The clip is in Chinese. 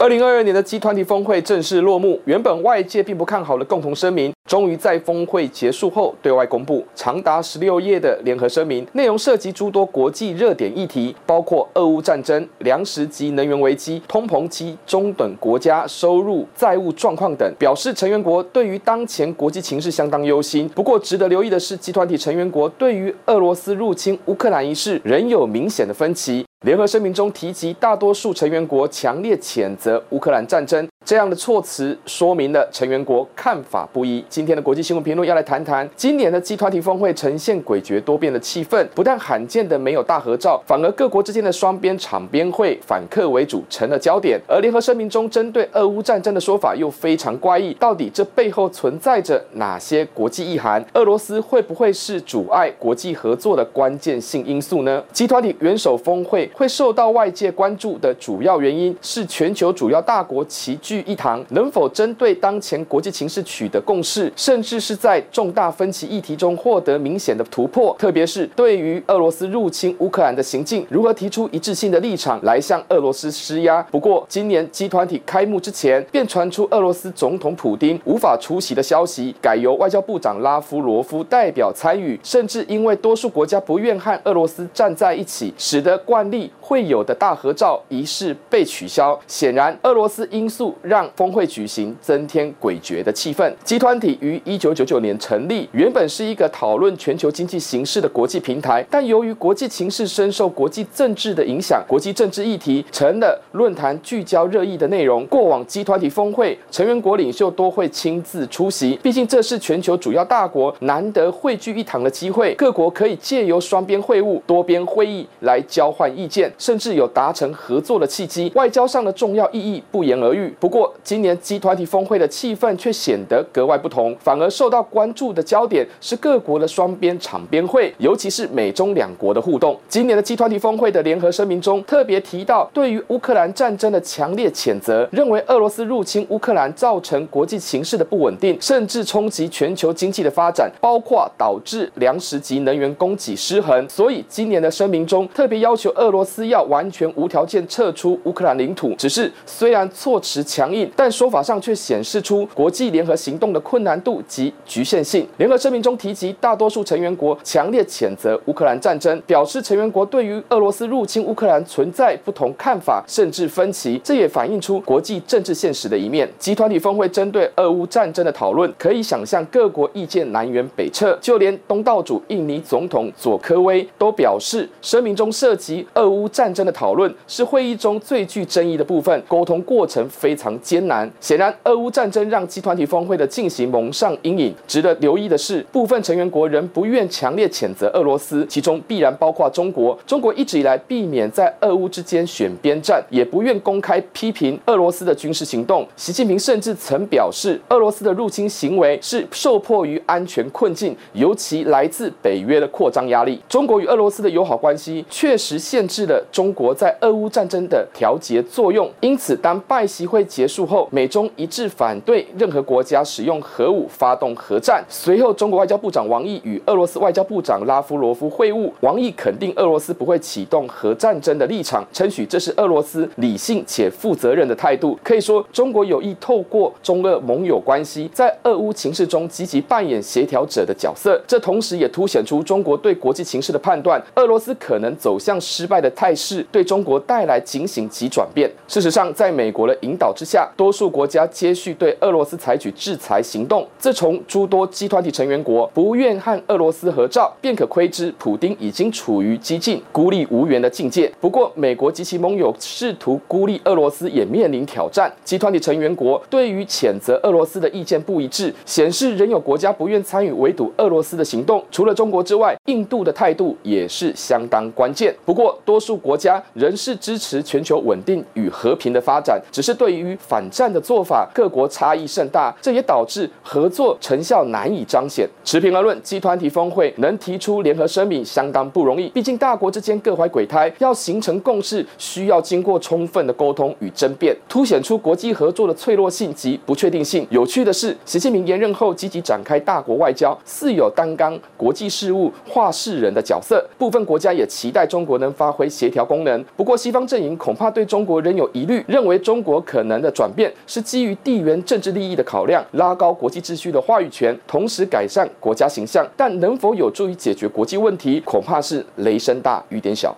二零二二年的 G20 峰会正式落幕，原本外界并不看好的共同声明，终于在峰会结束后对外公布，长达十六页的联合声明，内容涉及诸多国际热点议题，包括俄乌战争、粮食及能源危机、通膨及中等国家收入债务状况等，表示成员国对于当前国际情势相当忧心。不过，值得留意的是，集团体成员国对于俄罗斯入侵乌克兰一事仍有明显的分歧。联合声明中提及，大多数成员国强烈谴责乌克兰战争。这样的措辞说明了成员国看法不一。今天的国际新闻评论要来谈谈，今年的集团体峰会呈现诡谲多变的气氛，不但罕见的没有大合照，反而各国之间的双边场边会反客为主成了焦点。而联合声明中针对俄乌战争的说法又非常怪异，到底这背后存在着哪些国际意涵？俄罗斯会不会是阻碍国际合作的关键性因素呢集团体元首峰会会受到外界关注的主要原因是全球主要大国齐聚。一堂能否针对当前国际情势取得共识，甚至是在重大分歧议题中获得明显的突破？特别是对于俄罗斯入侵乌克兰的行径，如何提出一致性的立场来向俄罗斯施压？不过，今年集团体开幕之前，便传出俄罗斯总统普丁无法出席的消息，改由外交部长拉夫罗夫代表参与，甚至因为多数国家不愿和俄罗斯站在一起，使得惯例会有的大合照仪式被取消。显然，俄罗斯因素。让峰会举行增添诡谲的气氛。集团体于一九九九年成立，原本是一个讨论全球经济形势的国际平台，但由于国际情势深受国际政治的影响，国际政治议题成了论坛聚焦热议的内容。过往集团体峰会成员国领袖都会亲自出席，毕竟这是全球主要大国难得汇聚一堂的机会，各国可以借由双边会晤、多边会议来交换意见，甚至有达成合作的契机，外交上的重要意义不言而喻。不，不过，今年集团体峰会的气氛却显得格外不同，反而受到关注的焦点是各国的双边场边会，尤其是美中两国的互动。今年的集团体峰会的联合声明中特别提到，对于乌克兰战争的强烈谴责，认为俄罗斯入侵乌克兰造成国际形势的不稳定，甚至冲击全球经济的发展，包括导致粮食及能源供给失衡。所以，今年的声明中特别要求俄罗斯要完全无条件撤出乌克兰领土。只是虽然措辞强硬。但说法上却显示出国际联合行动的困难度及局限性。联合声明中提及，大多数成员国强烈谴责乌克兰战争，表示成员国对于俄罗斯入侵乌克兰存在不同看法，甚至分歧。这也反映出国际政治现实的一面。集团体峰会针对俄乌战争的讨论，可以想象各国意见南辕北辙。就连东道主印尼总统佐科威都表示，声明中涉及俄乌战争的讨论是会议中最具争议的部分，沟通过程非常艰难。显然，俄乌战争让集团体峰会的。进行蒙上阴影。值得留意的。是，部分成员国仍不愿强烈谴责俄罗斯，其中必然包括中国。中国一直以来避免在俄乌之间选边站，也不愿公开批评俄罗斯的。军事行动。习近平甚至曾表示，俄罗斯的。入侵行为是受迫于安全困境，尤其来自北约的。扩张压力。中国与俄罗斯的。友好关系确实限制了中国在俄乌战争的。调节作用。因此，当拜习会结束后，美中一致反对任何国家使用核武发动核战。随后，中国外交部长王毅与俄罗斯外交部长拉夫罗夫会晤，王毅肯定俄罗斯不会启动核战争的立场，称许这是俄罗斯理性且负责任的态度。可以说，中国有意透过中俄盟友关系，在俄乌情势中积极扮演协调者的角色。这同时也凸显出中国对国际情势的判断：俄罗斯可能走向失败的态势，对中国带来警醒及转变。事实上，在美国的引导之下，多数国家接续对俄罗斯采取制裁行动。自从诸多集团体成员国不愿和俄罗斯合照，便可窥知普丁已经处于激进、孤立无援的境界。不过，美国及其盟友试图孤立俄罗斯，也面临挑战。集团体成员国对于谴责俄罗斯的意见不一致，显示仍有国家不愿参与围堵俄罗斯的行动。除了中国之外，印度的态度也是相当关键。不过，多数国家仍是支持全球稳定与和平的发展，只是对于反战的做法，各国差异甚大，这也导致合作成效难以彰显。持平而论，集团体峰会能提出联合声明相当不容易，毕竟大国之间各怀鬼胎，要形成共识，需要经过充分的沟通与争辩，凸显出国际合作的脆弱性及不确定性。有趣的是，习近平连任后积极展开大国外交，似有担纲国际事务话事人的角色，部分国家也期待中国能发挥协调功能。不过，西方阵营恐怕对中国仍有疑虑，认为中国可能的的转变是基于地缘政治利益的考量，拉高国际秩序的话语权，同时改善国家形象。但能否有助于解决国际问题，恐怕是雷声大雨点小。